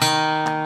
Música